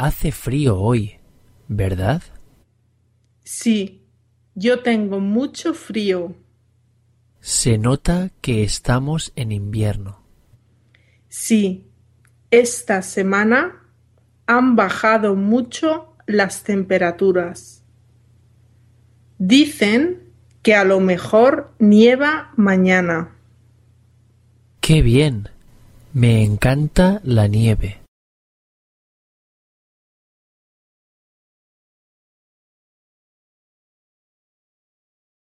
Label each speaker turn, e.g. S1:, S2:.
S1: hace frío hoy, ¿verdad?
S2: Sí, yo tengo mucho frío.
S1: Se nota que estamos en invierno.
S2: Sí, esta semana han bajado mucho las temperaturas. Dicen que a lo mejor nieva mañana.
S1: ¡Qué bien! Me encanta la nieve.